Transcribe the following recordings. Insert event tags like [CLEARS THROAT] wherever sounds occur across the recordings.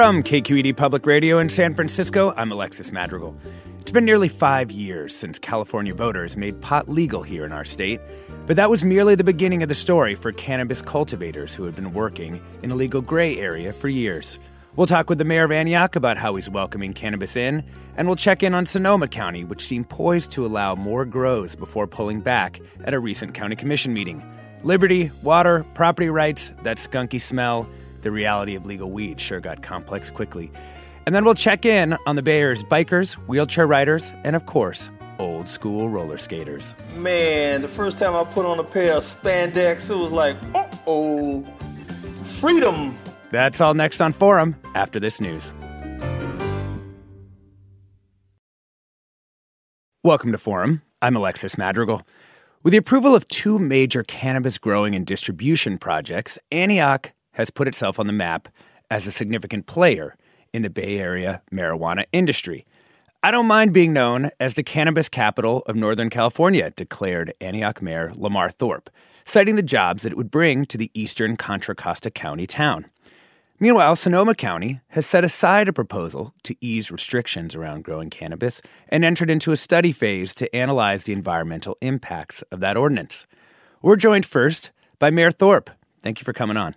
From KQED Public Radio in San Francisco, I'm Alexis Madrigal. It's been nearly five years since California voters made pot legal here in our state, but that was merely the beginning of the story for cannabis cultivators who had been working in a legal gray area for years. We'll talk with the mayor of Antioch about how he's welcoming cannabis in, and we'll check in on Sonoma County, which seemed poised to allow more grows before pulling back at a recent county commission meeting. Liberty, water, property rights, that skunky smell, the reality of legal weed sure got complex quickly. And then we'll check in on the Bay Area's bikers, wheelchair riders, and of course, old school roller skaters. Man, the first time I put on a pair of spandex, it was like, oh, oh, freedom. That's all next on Forum after this news. Welcome to Forum. I'm Alexis Madrigal. With the approval of two major cannabis growing and distribution projects, Antioch has put itself on the map as a significant player in the Bay Area marijuana industry. I don't mind being known as the cannabis capital of Northern California, declared Antioch Mayor Lamar Thorpe, citing the jobs that it would bring to the eastern Contra Costa County town. Meanwhile, Sonoma County has set aside a proposal to ease restrictions around growing cannabis and entered into a study phase to analyze the environmental impacts of that ordinance. We're joined first by Mayor Thorpe. Thank you for coming on.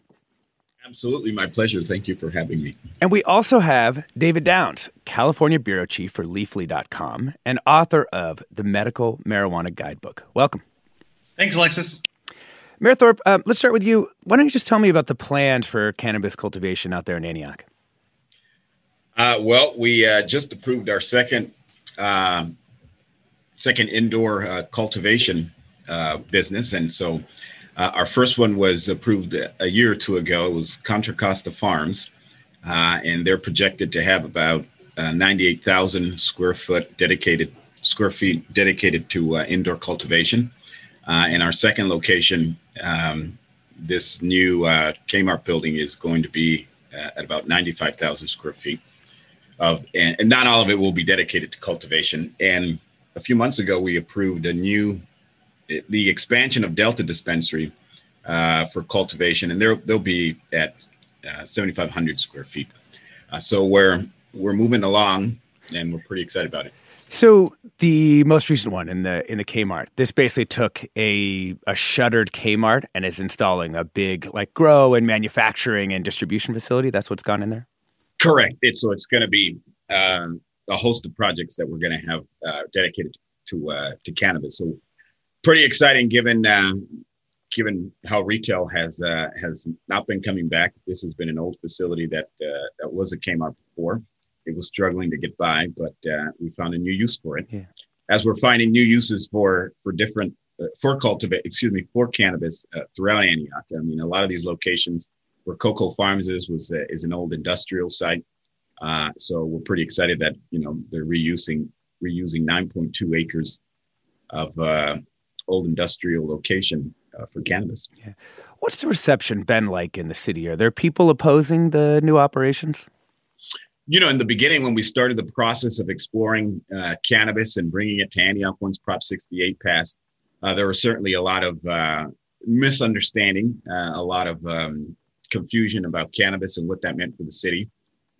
Absolutely, my pleasure. Thank you for having me. And we also have David Downs, California Bureau Chief for Leafly.com and author of the Medical Marijuana Guidebook. Welcome. Thanks, Alexis. Mayor Thorpe, uh, let's start with you. Why don't you just tell me about the plans for cannabis cultivation out there in Antioch? Uh, well, we uh, just approved our second um, second indoor uh, cultivation uh, business, and so uh, our first one was approved a year or two ago. It was Contra Costa Farms, uh, and they're projected to have about uh, 98,000 square foot dedicated square feet dedicated to uh, indoor cultivation. Uh, and our second location, um, this new uh, Kmart building is going to be at about 95,000 square feet. Of, and, and not all of it will be dedicated to cultivation. And a few months ago, we approved a new the expansion of Delta Dispensary uh, for cultivation, and they'll they'll be at uh, 7,500 square feet. Uh, so we're we're moving along, and we're pretty excited about it. So the most recent one in the in the Kmart, this basically took a a shuttered Kmart and is installing a big like grow and manufacturing and distribution facility. That's what's gone in there. Correct. It's so it's going to be um, a host of projects that we're going to have uh, dedicated to uh, to cannabis. So pretty exciting given uh, given how retail has uh, has not been coming back. This has been an old facility that uh, that was a Kmart before. It was struggling to get by, but uh, we found a new use for it. Yeah. As we're finding new uses for for different uh, for cultivate, excuse me, for cannabis uh, throughout Antioch. I mean, a lot of these locations where Coco Farms is was is an old industrial site. so we're pretty excited that you know they're reusing reusing 9.2 acres of old industrial location uh, for cannabis. Yeah. What's the reception been like in the city? Are there people opposing the new operations? You know, in the beginning, when we started the process of exploring uh, cannabis and bringing it to Antioch once Prop 68 passed, uh, there was certainly a lot of uh, misunderstanding, uh, a lot of um, confusion about cannabis and what that meant for the city.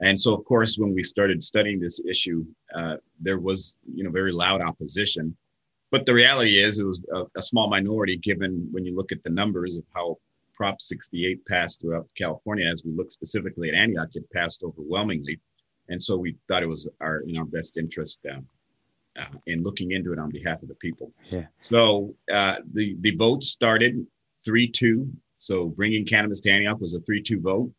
And so, of course, when we started studying this issue, uh, there was, you know, very loud opposition but the reality is, it was a, a, small minority given when you look at the numbers of how Prop 68 passed throughout California. As we look specifically at Antioch, it passed overwhelmingly, and so we thought it was our in our best interest um, uh, in looking into it on behalf of the people. Yeah. So uh, the the vote started three two. So bringing cannabis to Antioch was a three two vote.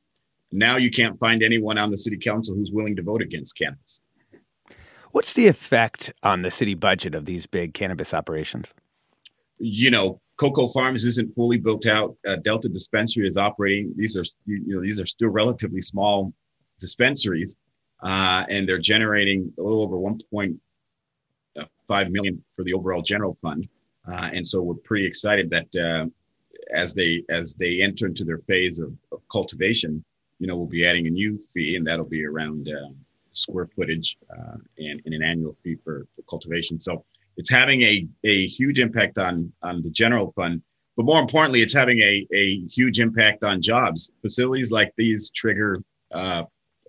Now you can't find anyone on the city council who's willing to vote against cannabis. What's the effect on the city budget of these big cannabis operations? You know, Coco Farms isn't fully built out. Uh, Delta Dispensary is operating. These are you know these are still relatively small dispensaries, uh, and they're generating a little over 1.5 million for the overall general fund. Uh, and so we're pretty excited that uh, as they as they enter into their phase of, of, cultivation, you know, we'll be adding a new fee, and that'll be around uh, square footage uh, and, an annual fee for, for, cultivation. So it's having a, a huge impact on, on the general fund, but more importantly, it's having a, a huge impact on jobs. Facilities like these trigger uh,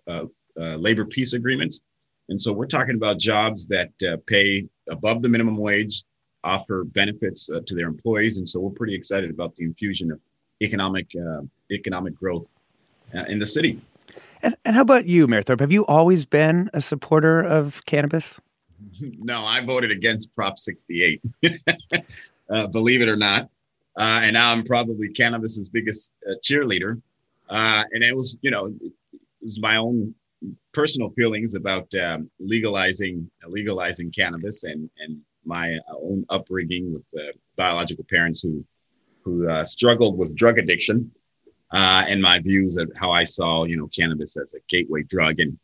uh, uh labor peace agreements. And so we're talking about jobs that uh, pay above the minimum wage, offer benefits uh, to their employees. And so we're pretty excited about the infusion of economic, economic growth in the city. And, and how about you, Mayor Thorpe? Have you always been a supporter of cannabis? [LAUGHS] No, I voted against Prop 68, [LAUGHS] uh, believe it or not. Uh, and now I'm probably cannabis's biggest uh, cheerleader. Uh, and it was, you know, it was my own personal feelings about um, legalizing legalizing cannabis and and my own upbringing with biological parents who who uh, struggled with drug addiction uh, and my views of how I saw, you know, cannabis as a gateway drug. And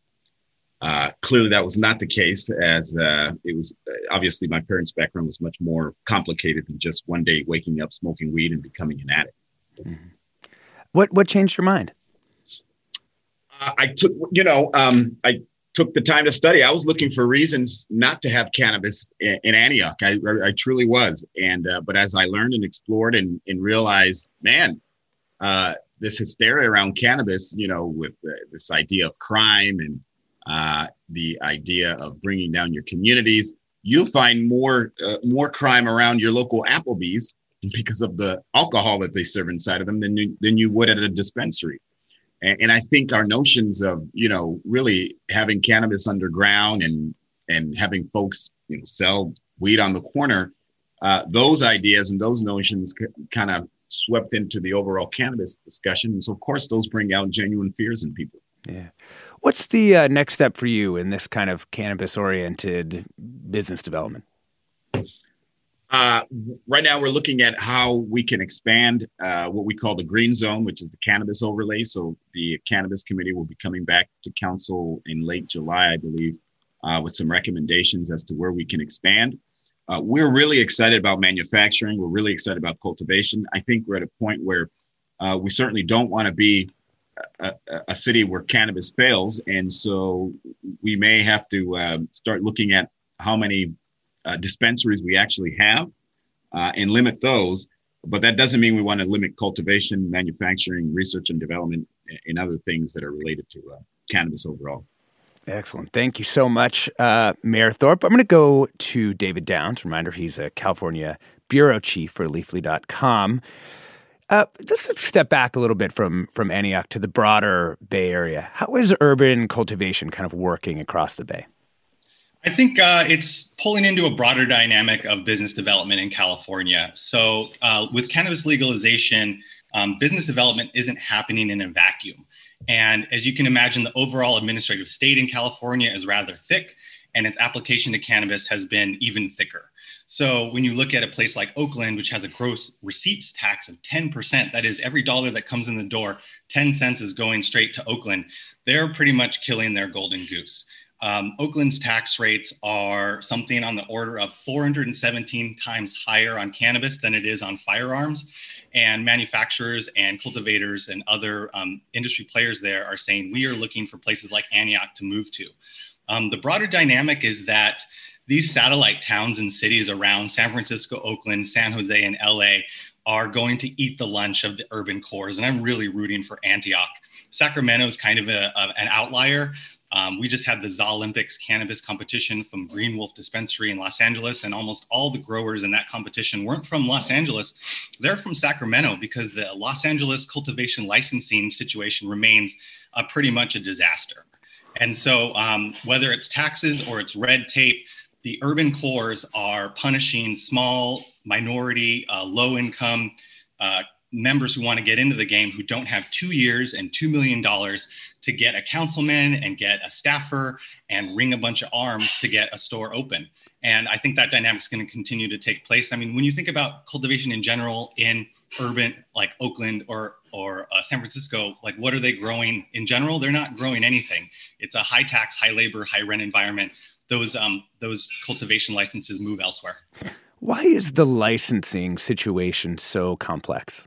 uh, clearly that was not the case as uh, it was uh, obviously my parents' background was much more complicated than just one day waking up smoking weed and becoming an addict. Mm-hmm. What, what changed your mind? Uh, I took, you know, um, I took the time to study. I was looking for reasons not to have cannabis in, in Antioch. I, I, truly was. And, uh, but as I learned and explored and, and realized, man, uh, this hysteria around cannabis, you know, with uh, this idea of crime and uh, the idea of bringing down your communities, you'll find more uh, more crime around your local Applebee's because of the alcohol that they serve inside of them than you, than you would at a dispensary. And, and I think our notions of you know really having cannabis underground and and having folks you know sell weed on the corner, uh, those ideas and those notions c- kind of swept into the overall cannabis discussion. And so, of course, those bring out genuine fears in people. Yeah. What's the uh, next step for you in this kind of cannabis oriented business development? Uh, right now, we're looking at how we can expand uh, what we call the green zone, which is the cannabis overlay. So, the cannabis committee will be coming back to council in late July, I believe, uh, with some recommendations as to where we can expand. Uh, we're really excited about manufacturing. We're really excited about cultivation. I think we're at a point where uh, we certainly don't want to be a, a, city where cannabis fails, and so we may have to uh, start looking at how many uh, dispensaries we actually have uh, and limit those. But that doesn't mean we want to limit cultivation, manufacturing, research and development, and other things that are related to uh, cannabis overall. Excellent. Thank you so much, uh, Mayor Thorpe. I'm going to go to David Downs. Reminder, he's a California bureau chief for Leafly.com. Uh, let's step back a little bit from, from Antioch to the broader Bay Area. How is urban cultivation kind of working across the Bay? I think uh, it's pulling into a broader dynamic of business development in California. So, uh, with cannabis legalization, um, business development isn't happening in a vacuum. And as you can imagine, the overall administrative state in California is rather thick, and its application to cannabis has been even thicker. So when you look at a place like Oakland, which has a gross receipts tax of 10%, that is every dollar that comes in the door, 10 cents is going straight to Oakland, they're pretty much killing their golden goose. Um, Oakland's tax rates are something on the order of 417 times higher on cannabis than it is on firearms. And manufacturers and cultivators and other um, industry players there are saying we are looking for places like Antioch to move to. Um, the broader dynamic is that these satellite towns and cities around San Francisco, Oakland, San Jose, and LA are going to eat the lunch of the urban cores. And I'm really rooting for Antioch. Sacramento is kind of a, a, an outlier Um, we just had the Zalympix cannabis competition from Green Wolf Dispensary in Los Angeles, and almost all the growers in that competition weren't from Los Angeles. They're from Sacramento because the Los Angeles cultivation licensing situation remains pretty much a disaster. And so, um, whether it's taxes or it's red tape, the urban cores are punishing small, minority, uh, low income uh, members who want to get into the game who don't have two years and $2 million to get a councilman and get a staffer and ring a bunch of arms to get a store open. And I think that dynamic is going to continue to take place. I mean, when you think about cultivation in general in urban, like Oakland or or uh, San Francisco, like what are they growing in general? They're not growing anything. It's a high tax, high labor, high rent environment. Those um, those cultivation licenses move elsewhere. Why is the licensing situation so complex?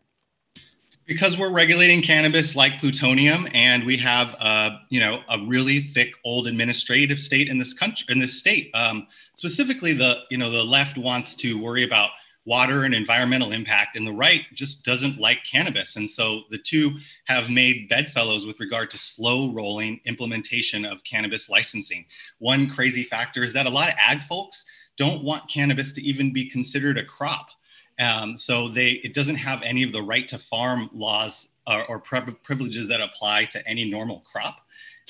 Because we're regulating cannabis like plutonium and we have uh, you know a really thick old administrative state in this country in this state um, specifically the you know the left wants to worry about water and environmental impact and the right just doesn't like cannabis. And so the two have made bedfellows with regard to slow rolling implementation of cannabis licensing. One crazy factor is that a lot of ag folks don't want cannabis to even be considered a crop um, so they it doesn't have any of the right to farm laws or, or privileges that apply to any normal crop.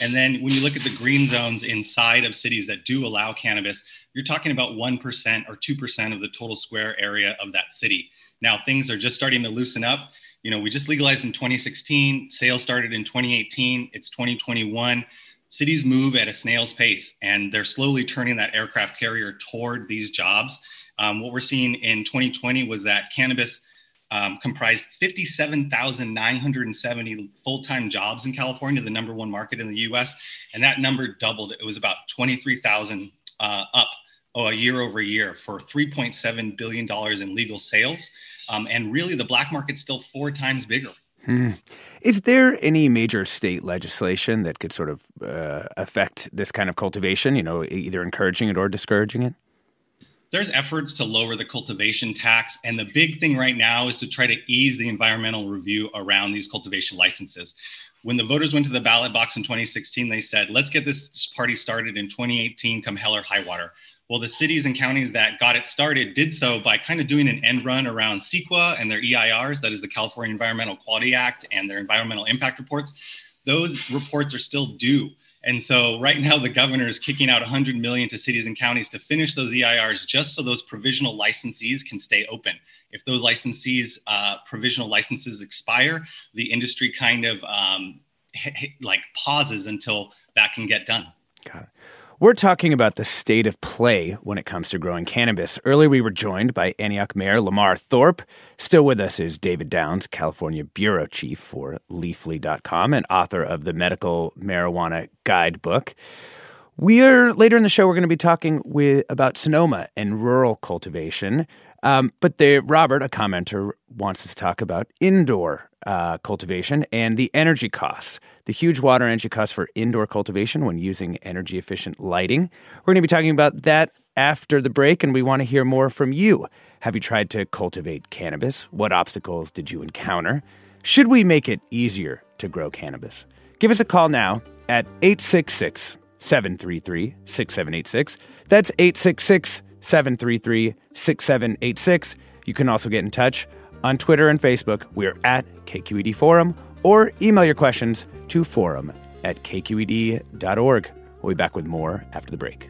And then when you look at the green zones inside of cities that do allow cannabis, you're talking about 1% or 2% of the total square area of that city. Now things are just starting to loosen up. You know, we just legalized in 2016, sales started in 2018, it's 2021. Cities move at a snail's pace and they're slowly turning that aircraft carrier toward these jobs. Um, what we're seeing in 2020 was that cannabis um, comprised 57,970 full time jobs in California, the number one market in the US. And that number doubled. It was about 23,000 uh, up oh, a year over year for $3.7 billion in legal sales. Um, and really, the black market's still four times bigger. Hmm. Is there any major state legislation that could sort of uh, affect this kind of cultivation, you know, either encouraging it or discouraging it? There's efforts to lower the cultivation tax. And the big thing right now is to try to ease the environmental review around these cultivation licenses. When the voters went to the ballot box in 2016, they said, let's get this party started in 2018, come hell or high water. Well, the cities and counties that got it started did so by kind of doing an end run around CEQA and their EIRs, that is the California Environmental Quality Act, and their environmental impact reports. Those reports are still due. And so right now the governor is kicking out 100 million to cities and counties to finish those EIRs just so those provisional licensees can stay open. If those licensees uh, provisional licenses expire, the industry kind of um, like pauses until that can get done. Got it. We're talking about the state of play when it comes to growing cannabis. Earlier, we were joined by Antioch Mayor Lamar Thorpe. Still with us is David Downs, California Bureau Chief for Leafly.com and author of the Medical Marijuana Guidebook. We are later in the show. We're going to be talking with about Sonoma and rural cultivation. Um, but the, Robert, a commenter, wants us to talk about indoor uh, cultivation and the energy costs, the huge water energy costs for indoor cultivation when using energy efficient lighting. We're going to be talking about that after the break, and we want to hear more from you. Have you tried to cultivate cannabis? What obstacles did you encounter? Should we make it easier to grow cannabis? Give us a call now at 866 733 6786. That's 866 733 6786. You can also get in touch on Twitter and Facebook. We're at KQED Forum or email your questions to forum at kqed.org. We'll be back with more after the break.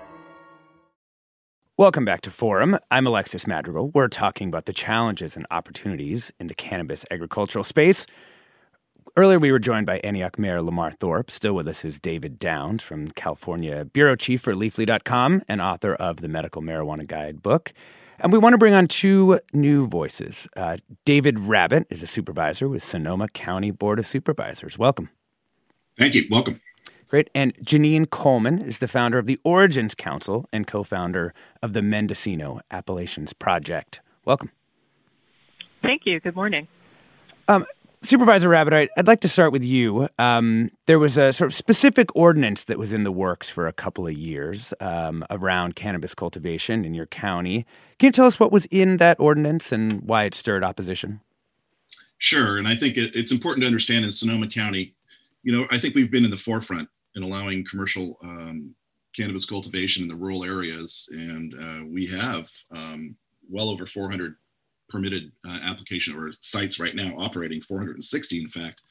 Welcome back to Forum. I'm Alexis Madrigal. We're talking about the challenges and opportunities in the cannabis agricultural space. Earlier, we were joined by Antioch Mayor Lamar Thorpe. Still with us is David Downs from California Bureau Chief for Leafly.com and author of the Medical Marijuana Guide book. And we want to bring on two new voices. Uh, David Rabbitt is a supervisor with Sonoma County Board of Supervisors. Welcome. Thank you. Welcome. Great. And Genine Coleman is the founder of the Origins Council and co founder of the Mendocino Appellations Project. Welcome. Thank you. Good morning. Um, Supervisor Rabbitt, I'd like to start with you. Um, there was a sort of specific ordinance that was in the works for a couple of years um, around cannabis cultivation in your county. Can you tell us what was in that ordinance and why it stirred opposition? Sure. And I think it, it's important to understand in Sonoma County, you know, I think we've been in the forefront in allowing commercial um, cannabis cultivation in the rural areas. And uh, we have um, well over 400 permitted uh, application or sites right now operating, 460 in fact.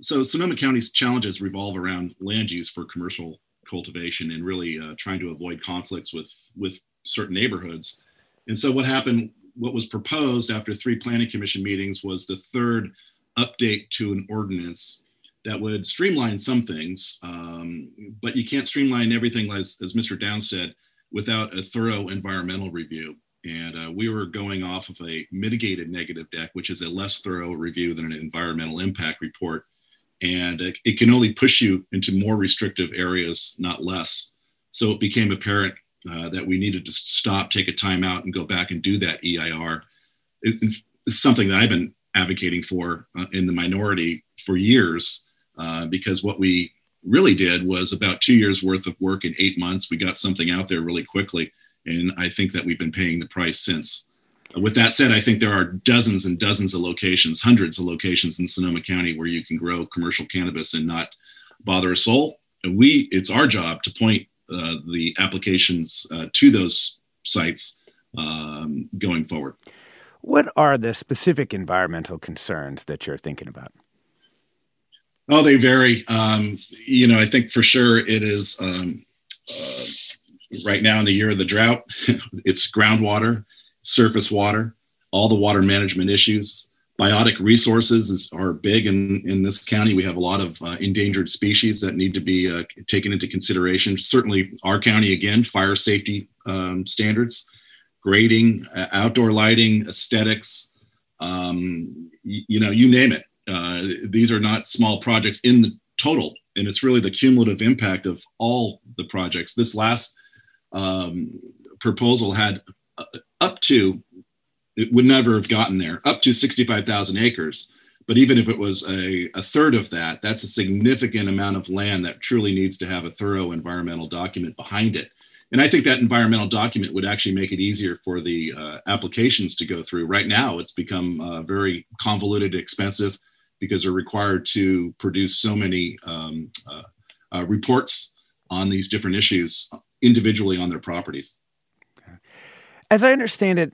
So Sonoma County's challenges revolve around land use for commercial cultivation and really uh, trying to avoid conflicts with, with certain neighborhoods. And so what happened, what was proposed after three planning commission meetings was the third update to an ordinance that would streamline some things, um, but you can't streamline everything, as, as Mr. Down said, without a thorough environmental review. And uh, we were going off of a mitigated negative dec, which is a less thorough review than an environmental impact report. And it, it can only push you into more restrictive areas, not less. So it became apparent uh, that we needed to stop, take a time out, and go back and do that EIR. It, it's something that I've been advocating for uh, in the minority for years uh, because what we really did was about two years worth of work in eight months. We got something out there really quickly, and I think that we've been paying the price since. Uh, with that said, I think there are dozens and dozens of locations, hundreds of locations in Sonoma County where you can grow commercial cannabis and not bother a soul. And we, it's our job to point uh, the applications uh, to those sites um, going forward. What are the specific environmental concerns that you're thinking about? Oh, they vary. Um, you know, I think for sure it is um, uh, right now in the year of the drought, [LAUGHS] it's groundwater, surface water, all the water management issues. Biotic resources is, are big in, in this county. We have a lot of uh, endangered species that need to be uh, taken into consideration. Certainly, our county, again, fire safety um, standards, grading, uh, outdoor lighting, aesthetics, um, you know, you name it uh, these are not small projects in the total, and it's really the cumulative impact of all the projects. This last um, proposal had uh, up to, it would never have gotten there, up to 65,000 acres. But even if it was a, a third of that, that's a significant amount of land that truly needs to have a thorough environmental document behind it. And I think that environmental document would actually make it easier for the uh, applications to go through. Right now, it's become uh, very convoluted, expensive because they're required to produce so many um, uh, uh, reports on these different issues individually on their properties. As I understand it,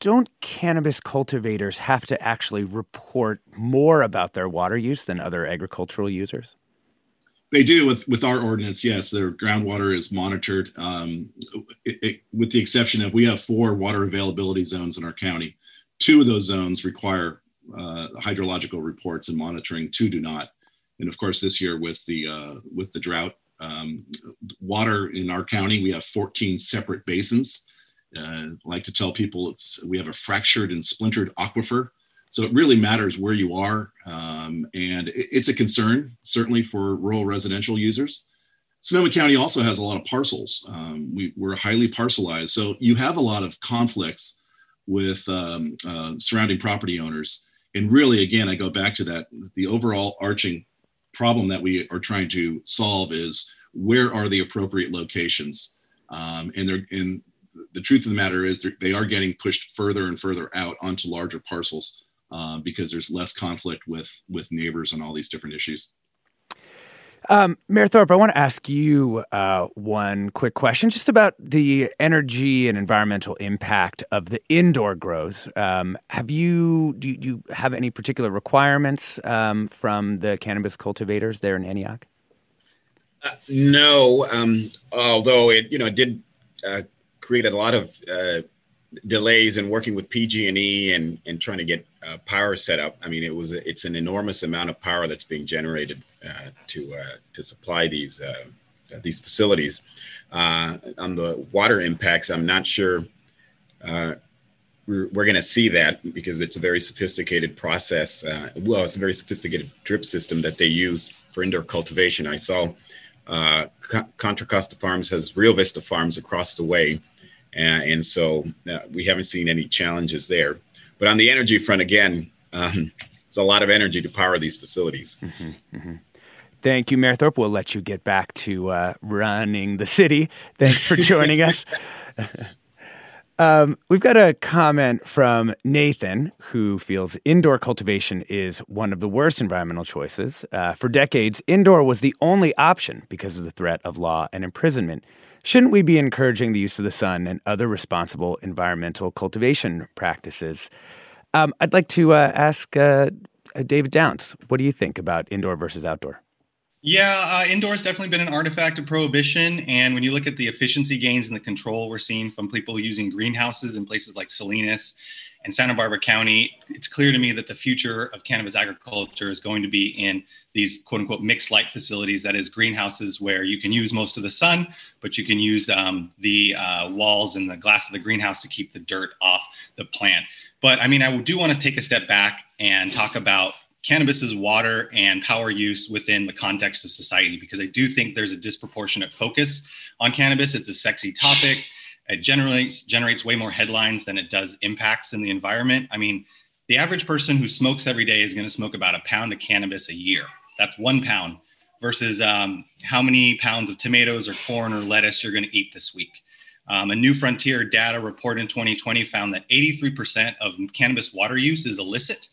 don't cannabis cultivators have to actually report more about their water use than other agricultural users? They do with, with our ordinance. Yes, their groundwater is monitored. Um, it, it, with the exception of we have four water availability zones in our county. Two of those zones require uh, hydrological reports and monitoring. Two do not. And of course, this year with the uh, with the drought, um, water in our county, we have 14 separate basins. Uh, I like to tell people it's we have a fractured and splintered aquifer. So it really matters where you are, um, and it, it's a concern certainly for rural residential users. Sonoma County also has a lot of parcels. Um, we, are highly parcelized, so you have a lot of conflicts with um, uh, surrounding property owners and really again i go back to that the overall arching problem that we are trying to solve is where are the appropriate locations um, and they're and the truth of the matter is they are getting pushed further and further out onto larger parcels uh, because there's less conflict with with neighbors on all these different issues. Um, Mayor Thorpe, I want to ask you uh, one quick question just about the energy and environmental impact of the indoor grows. Um, have you do, you do, you have any particular requirements um, from the cannabis cultivators there in Antioch? Uh, no, um, although it you know did uh, create a lot of uh, delays in working with PG&E and and trying to get uh, power set up. I mean, it was it's an enormous amount of power that's being generated uh, to uh, to supply these uh, these facilities. Uh, on the water impacts, I'm not sure uh, we're, we're going to see that because it's a very sophisticated process. well, it's a very sophisticated drip system that they use for indoor cultivation. I saw Contra Costa Farms has Rio Vista Farms across the way. And, and so we haven't seen any challenges there. But on the energy front, again, um, it's a lot of energy to power these facilities. Mm-hmm, mm-hmm. Thank you, Mayor Thorpe. We'll let you get back to uh, running the city. Thanks for joining us. [LAUGHS] Um, we've got a comment from Nathan, who feels indoor cultivation is one of the worst environmental choices. Uh, for decades, indoor was the only option because of the threat of law and imprisonment. Shouldn't we be encouraging the use of the sun and other responsible environmental cultivation practices? Um, I'd like to uh, ask uh, uh, David Downs, what do you think about indoor versus outdoor? Yeah, uh, indoor has definitely been an artifact of prohibition. And when you look at the efficiency gains and the control we're seeing from people using greenhouses in places like Salinas and Santa Barbara County, it's clear to me that the future of cannabis agriculture is going to be in these quote unquote mixed light facilities, that is, greenhouses where you can use most of the sun, but you can use um, the uh, walls and the glass of the greenhouse to keep the dirt off the plant. But I mean, I do want to take a step back and talk about cannabis's water and power use within the context of society because I do think there's a disproportionate focus on cannabis. It's a sexy topic it generates generates way more headlines than it does impacts in the environment. I mean, the average person who smokes every day is going to smoke about a pound of cannabis a year. That's one pound versus um, how many pounds of tomatoes or corn or lettuce you're going to eat this week. Um, a New Frontier data report in 2020 found that 83% of cannabis water use is illicit,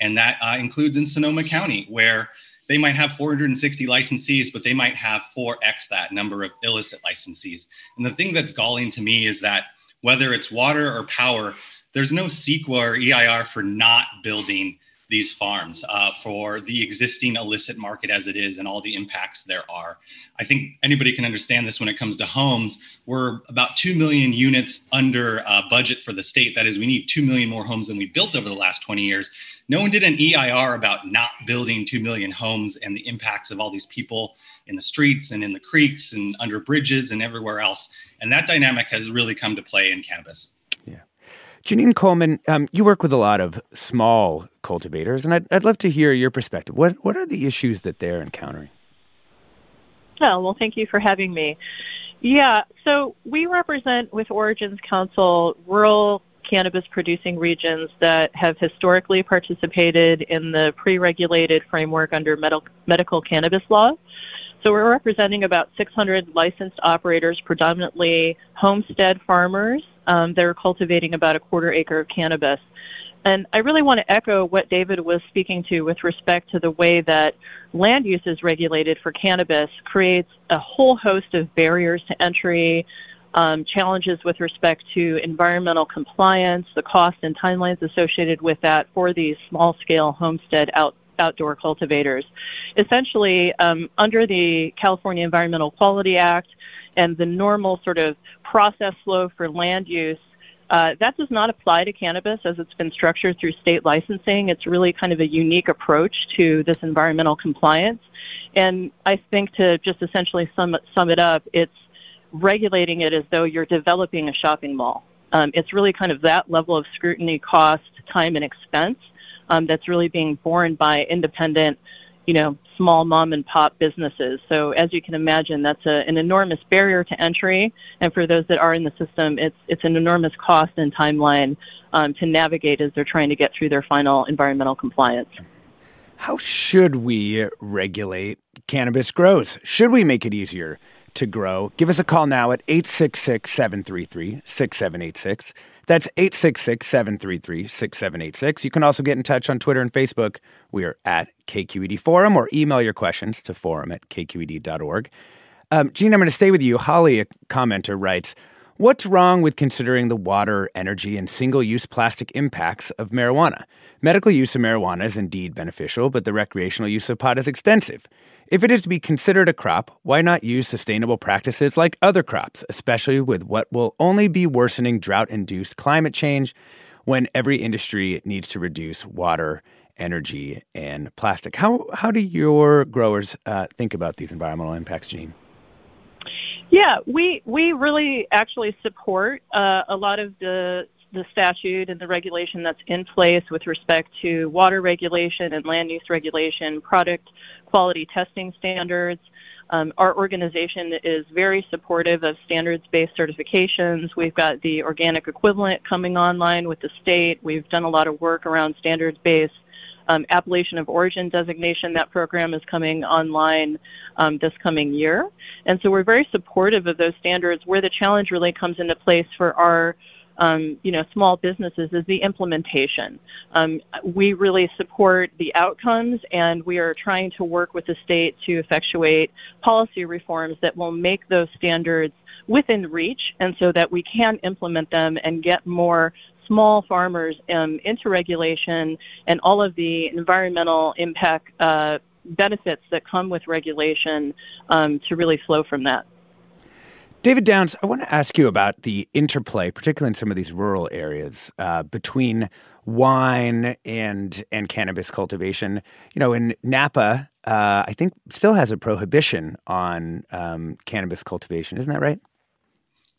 and that uh, includes in Sonoma County, where they might have 460 licensees, but they might have 4x that number of illicit licensees. And the thing that's galling to me is that whether it's water or power, there's no CEQA or EIR for not building these farms uh, for the existing illicit market as it is and all the impacts there are. I think anybody can understand this when it comes to homes. We're about 2 million units under uh, budget for the state. That is, we need 2 million more homes than we built over the last 20 years. No one did an EIR about not building 2 million homes and the impacts of all these people in the streets and in the creeks and under bridges and everywhere else. And that dynamic has really come to play in cannabis. Genine Coleman, um, you work with a lot of small cultivators, and I'd, I'd love to hear your perspective. What what are the issues that they're encountering? Oh, well, thank you for having me. Yeah, so we represent with Origins Council rural cannabis producing regions that have historically participated in the pre regulated framework under med- medical cannabis law. So we're representing about 600 licensed operators, predominantly homestead farmers um, they're cultivating about a quarter acre of cannabis. And I really want to echo what David was speaking to with respect to the way that land use is regulated for cannabis creates a whole host of barriers to entry, um, challenges with respect to environmental compliance, the cost and timelines associated with that for these small scale homestead out, outdoor cultivators. Essentially, um, under the California Environmental Quality Act, and the normal sort of process flow for land use, uh, that does not apply to cannabis as it's been structured through state licensing. It's really kind of a unique approach to this environmental compliance. And I think to just essentially sum, sum it up, it's regulating it as though you're developing a shopping mall. Um, it's really kind of that level of scrutiny, cost, time, and expense um, that's really being borne by independent you know, small mom and pop businesses. So as you can imagine, that's a, an enormous barrier to entry. And for those that are in the system, it's, it's an enormous cost and timeline um, to navigate as they're trying to get through their final environmental compliance. How should we regulate cannabis grows? Should we make it easier to grow, give us a call now at 866 733 6786. That's 866 733 6786. You can also get in touch on Twitter and Facebook. We are at KQED Forum or email your questions to forum at kqed.org. Um, Gene, I'm going to stay with you. Holly, a commenter, writes What's wrong with considering the water, energy, and single use plastic impacts of marijuana? Medical use of marijuana is indeed beneficial, but the recreational use of pot is extensive. If it is to be considered a crop, why not use sustainable practices like other crops, especially with what will only be worsening drought induced climate change when every industry needs to reduce water, energy, and plastic? How, how do your growers uh, think about these environmental impacts, Gene? Yeah, we we really actually support uh, a lot of the the statute and the regulation that's in place with respect to water regulation and land use regulation, product quality testing standards. Um, our organization is very supportive of standards based certifications. We've got the organic equivalent coming online with the state. We've done a lot of work around standards based um, appellation of origin designation. That program is coming online um, this coming year. And so we're very supportive of those standards. Where the challenge really comes into place for our um, you know, small businesses is the implementation. Um, we really support the outcomes, and we are trying to work with the state to effectuate policy reforms that will make those standards within reach, and so that we can implement them and get more small farmers um, into regulation and all of the environmental impact uh, benefits that come with regulation um, to really flow from that. David Downs, I want to ask you about the interplay, particularly in some of these rural areas, uh, between wine and and cannabis cultivation. You know, in Napa, uh, I think still has a prohibition on um, cannabis cultivation. Isn't that right?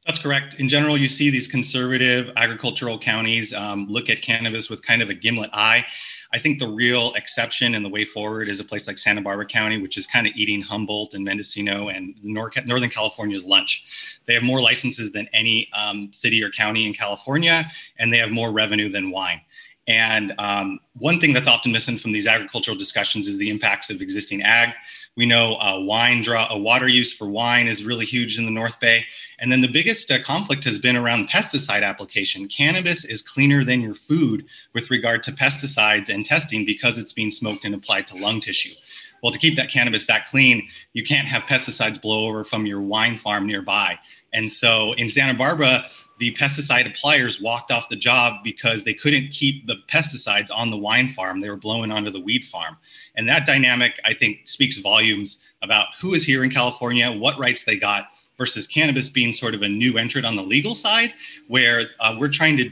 That's correct. In general, you see these conservative agricultural counties um, look at cannabis with kind of a gimlet eye. I think the real exception and the way forward is a place like Santa Barbara County, which is kind of eating Humboldt and Mendocino and Northern California's lunch. They have more licenses than any um, city or county in California, and they have more revenue than wine. And um, one thing that's often missing from these agricultural discussions is the impacts of existing ag. We know uh, wine draw, a water use for wine is really huge in the North Bay. And then the biggest uh, conflict has been around pesticide application. Cannabis is cleaner than your food with regard to pesticides and testing because it's being smoked and applied to lung tissue. Well, to keep that cannabis that clean, you can't have pesticides blow over from your wine farm nearby. And so in Santa Barbara, the pesticide appliers walked off the job because they couldn't keep the pesticides on the wine farm. They were blowing onto the weed farm. And that dynamic, I think, speaks volumes about who is here in California, what rights they got, versus cannabis being sort of a new entrant on the legal side, where uh, we're trying to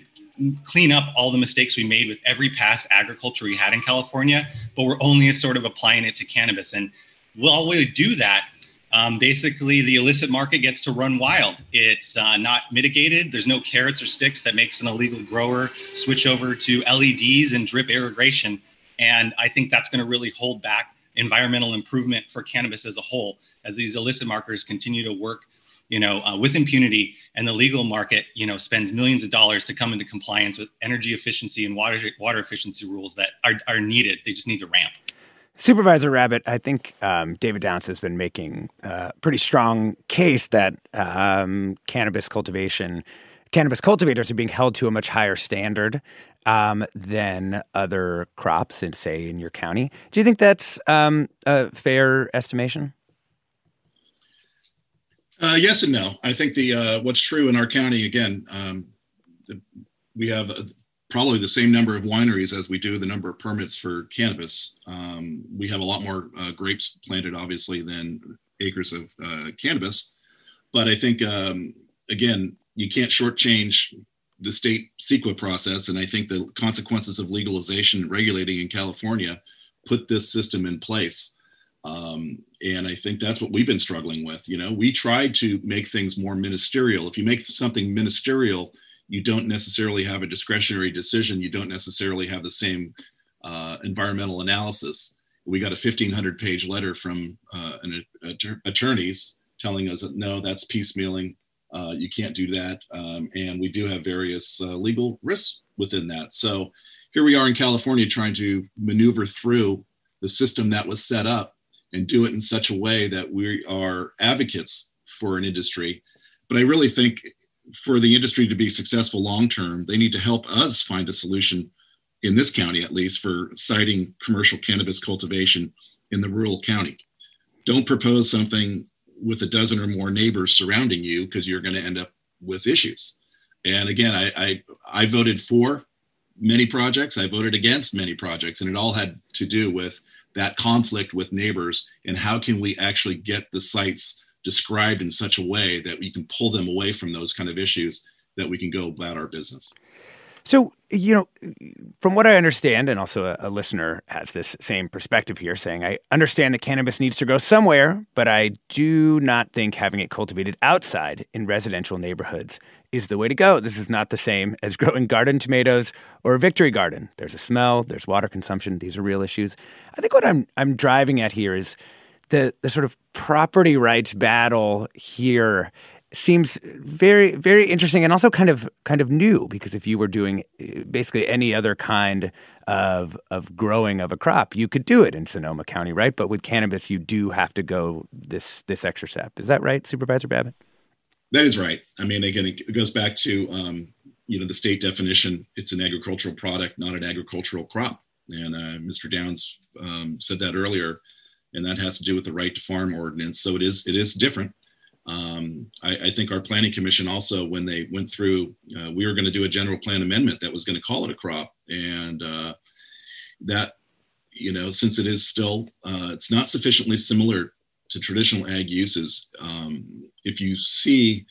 clean up all the mistakes we made with every past agriculture we had in California, but we're only sort of applying it to cannabis. And while we do that, um, basically the illicit market gets to run wild. It's uh, not mitigated. There's no carrots or sticks that makes an illegal grower switch over to LEDs and drip irrigation. And I think that's going to really hold back environmental improvement for cannabis as a whole as these illicit marketers continue to work you know, uh, with impunity, and the legal market, you know, spends millions of dollars to come into compliance with energy efficiency and water water efficiency rules that are, are needed. They just need to ramp. Supervisor Rabbitt, I think um, David Downs has been making a pretty strong case that um, cannabis cultivation, cannabis cultivators are being held to a much higher standard um, than other crops, in say in your county. Do you think that's um, a fair estimation? Uh, yes and no. I think the uh, what's true in our county again, um, the, we have probably the same number of wineries as we do the number of permits for cannabis. Um, we have a lot more uh, grapes planted, obviously, than acres of uh, cannabis. But I think, um, again, you can't shortchange the state CEQA process. And I think the consequences of legalization regulating in California put this system in place. Um, and I think that's what we've been struggling with. You know, we tried to make things more ministerial. If you make something ministerial, you don't necessarily have a discretionary decision. You don't necessarily have the same uh, environmental analysis. We got a 1,500 page letter from uh, an attorneys telling us that no, that's piecemealing. Uh, you can't do that. Um, and we do have various uh, legal risks within that. So here we are in California trying to maneuver through the system that was set up and do it in such a way that we are advocates for an industry. But I really think for the industry to be successful long term, they need to help us find a solution in this county, at least, for siting commercial cannabis cultivation in the rural county. Don't propose something with a dozen or more neighbors surrounding you because you're going to end up with issues. And again, I, I, I voted for many projects. I voted against many projects, and it all had to do with that conflict with neighbors and how can we actually get the sites described in such a way that we can pull them away from those kind of issues that we can go about our business. So, you know, from what I understand, and also a, a, listener has this same perspective here saying, I understand that cannabis needs to grow somewhere, but I do not think having it cultivated outside in residential neighborhoods is the way to go. This is not the same as growing garden tomatoes or a victory garden. There's a smell, there's water consumption. These are real issues. I think what I'm, I'm driving at here is the, the sort of property rights battle here seems very very interesting and also kind of kind of new because if you were doing uh, basically any other kind of of growing of a crop you could do it in Sonoma County right? But with cannabis you do have to go this this extra step. Is that right supervisor Rabbitt? That is right. I mean again it goes back to um, you know the state definition. It's an agricultural product not an agricultural crop. And uh, Mr Downs um, said that earlier and that has to do with the right to farm ordinance so it is it is different um, I, I, think our planning commission also, when they went through, uh, we were going to do a general plan amendment that was going to call it a crop, and uh, that, you know, since it is still, uh, it's not sufficiently similar to traditional ag uses. Um, if you see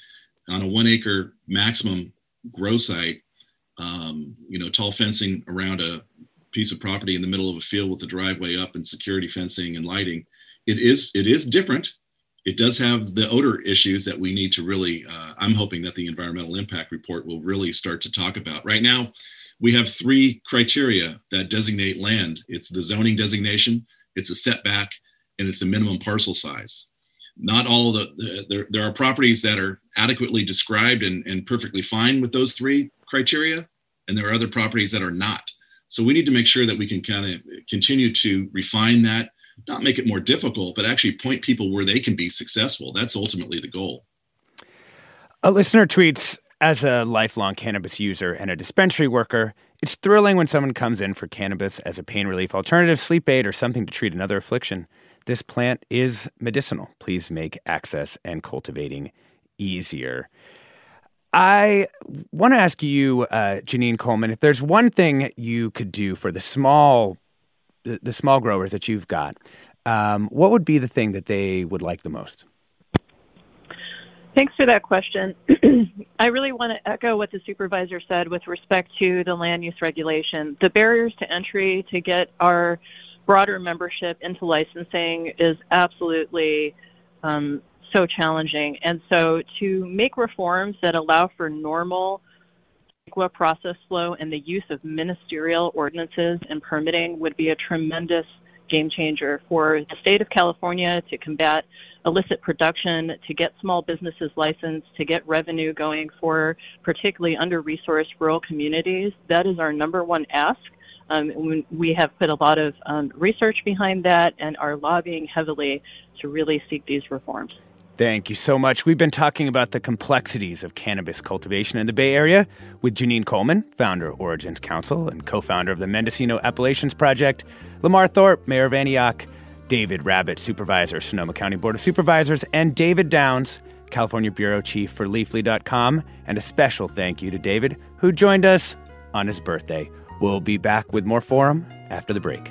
on a one acre maximum grow site, um, you know, tall fencing around a piece of property in the middle of a field with a driveway up and security fencing and lighting, it is it is different. It does have the odor issues that we need to really uh, i'm hoping that the environmental impact report will really start to talk about. Right now we have three criteria that designate land. It's the zoning designation it's a setback and it's a minimum parcel size. Not all the, the there, there are properties that are adequately described and, and perfectly fine with those three criteria and there are other properties that are not so we need to make sure that we can kind of continue to refine that not make it more difficult, but actually point people where they can be successful. That's ultimately the goal. A listener tweets As a lifelong cannabis user and a dispensary worker, it's thrilling when someone comes in for cannabis as a pain relief alternative, sleep aid, or something to treat another affliction. This plant is medicinal. Please make access and cultivating easier. I want to ask you, uh, Genine Coleman, if there's one thing you could do for the small the, the small growers that you've got, um, what would be the thing that they would like the most? Thanks for that question. [CLEARS THROAT] I really want to echo what the supervisor said with respect to the land use regulation. The barriers to entry to get our broader membership into licensing is absolutely um, so challenging. And so to make reforms that allow for normal CEQA process flow and the use of ministerial ordinances and permitting would be a tremendous game changer for the state of California to combat illicit production, to get small businesses licensed, to get revenue going for particularly under resourced rural communities. That is our number one ask. Um, we have put a lot of um, research behind that and are lobbying heavily to really seek these reforms. Thank you so much. We've been talking about the complexities of cannabis cultivation in the Bay Area with Genine Coleman, founder of Origins Council and co founder of the Mendocino Appellations Project, Lamar Thorpe, mayor of Antioch, David Rabbitt, supervisor, Sonoma County Board of Supervisors, and David Downs, California Bureau Chief for Leafly.com. And a special thank you to David, who joined us on his birthday. We'll be back with more Forum after the break.